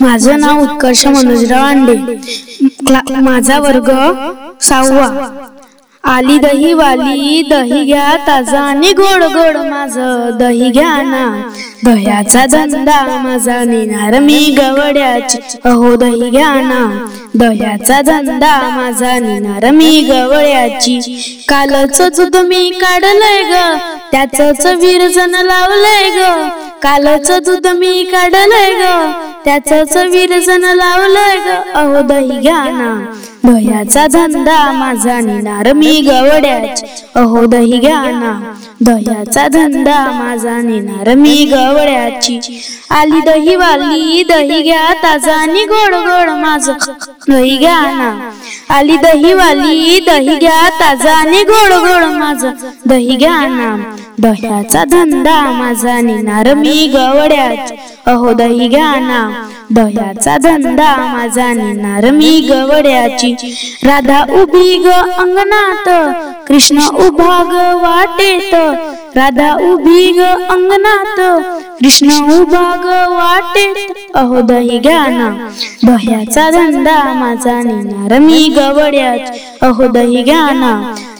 माझं नाव उत्कर्ष मनोजराव आंडे. क्ला- माझा वर्ग सहावा. आली दही वाली दही घ्या ताजा आणि गोड गोड माझ. दही घ्या ना दह्याचा धंदा माझा. नेणार मी गवड्याची. अहो दही घ्या ना दह्याचा धंदा माझा. नेणार मी गवळ्याची कालच दूध मी काढलंय ग. त्याच विरजन लावलंय ग. कालच दूध मी काढलंय ग. त्याच विरजन लावलंय ग. अहो दही घ्या ना. दह्याचा धंदा माझा नेणार मी गवड्याची. अहो दही घ्या ना. दह्याचा धंदा माझा नेणार मी गवड्याची. आली दही वाली दही घ्या ताजा आणि गोड गोड माझ. दही घ्या ना. आली दही वाली दही घ्या ताजा आणि गोड गोड माझ. दही घ्या ना. दह्याचा धंदा माझा नेणार मी गवड्याची अहो दही घ्या ना दह्याचा धंदा माझा नेणार मी गवड्याची. राधा उभी ग अंगणात. कृष्ण उभा ग वाटेत. राधा उभी ग अंगणात. कृष्ण उभा ग वाटेत. अहो दही घ्या ना दह्याचा धंदा माझा नेणार मी गवड्याच अहो दही घ्या ना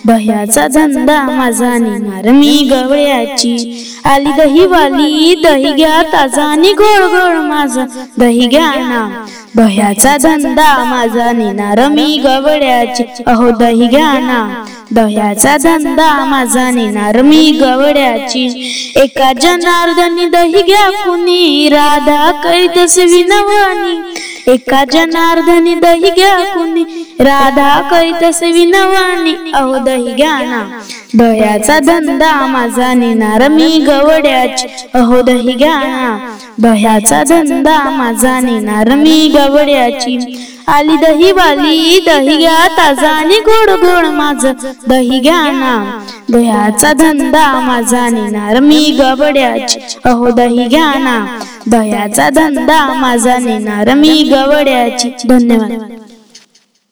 दह्याचा धंदा माझा नेणार मी गवळ्याची. आली दही वाली दही घ्या ताजा आणि गोड गोड माझा. दही घ्या ना. दह्याचा धंदा माझा नेणार मी गवड्याची अहो दही घ्या ना. दह्याचा धंदा माझा नेणार मी गवड्याची एका जनार्दनी दही घ्या कुणी. राधा कैतस विनवानी एका जनार्दनी दही घ्या कुणी. राधा कैतस विनवाणी अहो दही घ्या ना. दह्याचा धंदा माझा नेणार मी गवड्याची अहो दही घ्या ना. दह्याचा धंदा माझा नेणार मी गवड्याची. आली दही वाली दही घ्या ताजा आणि गोड गोड माझ दही घ्या ना. दह्याचा धंदा माझा नेणार मी गवड्याची अहो दही घ्या ना. दह्याचा धंदा माझा नेणार मी गवड्याची. धन्यवाद.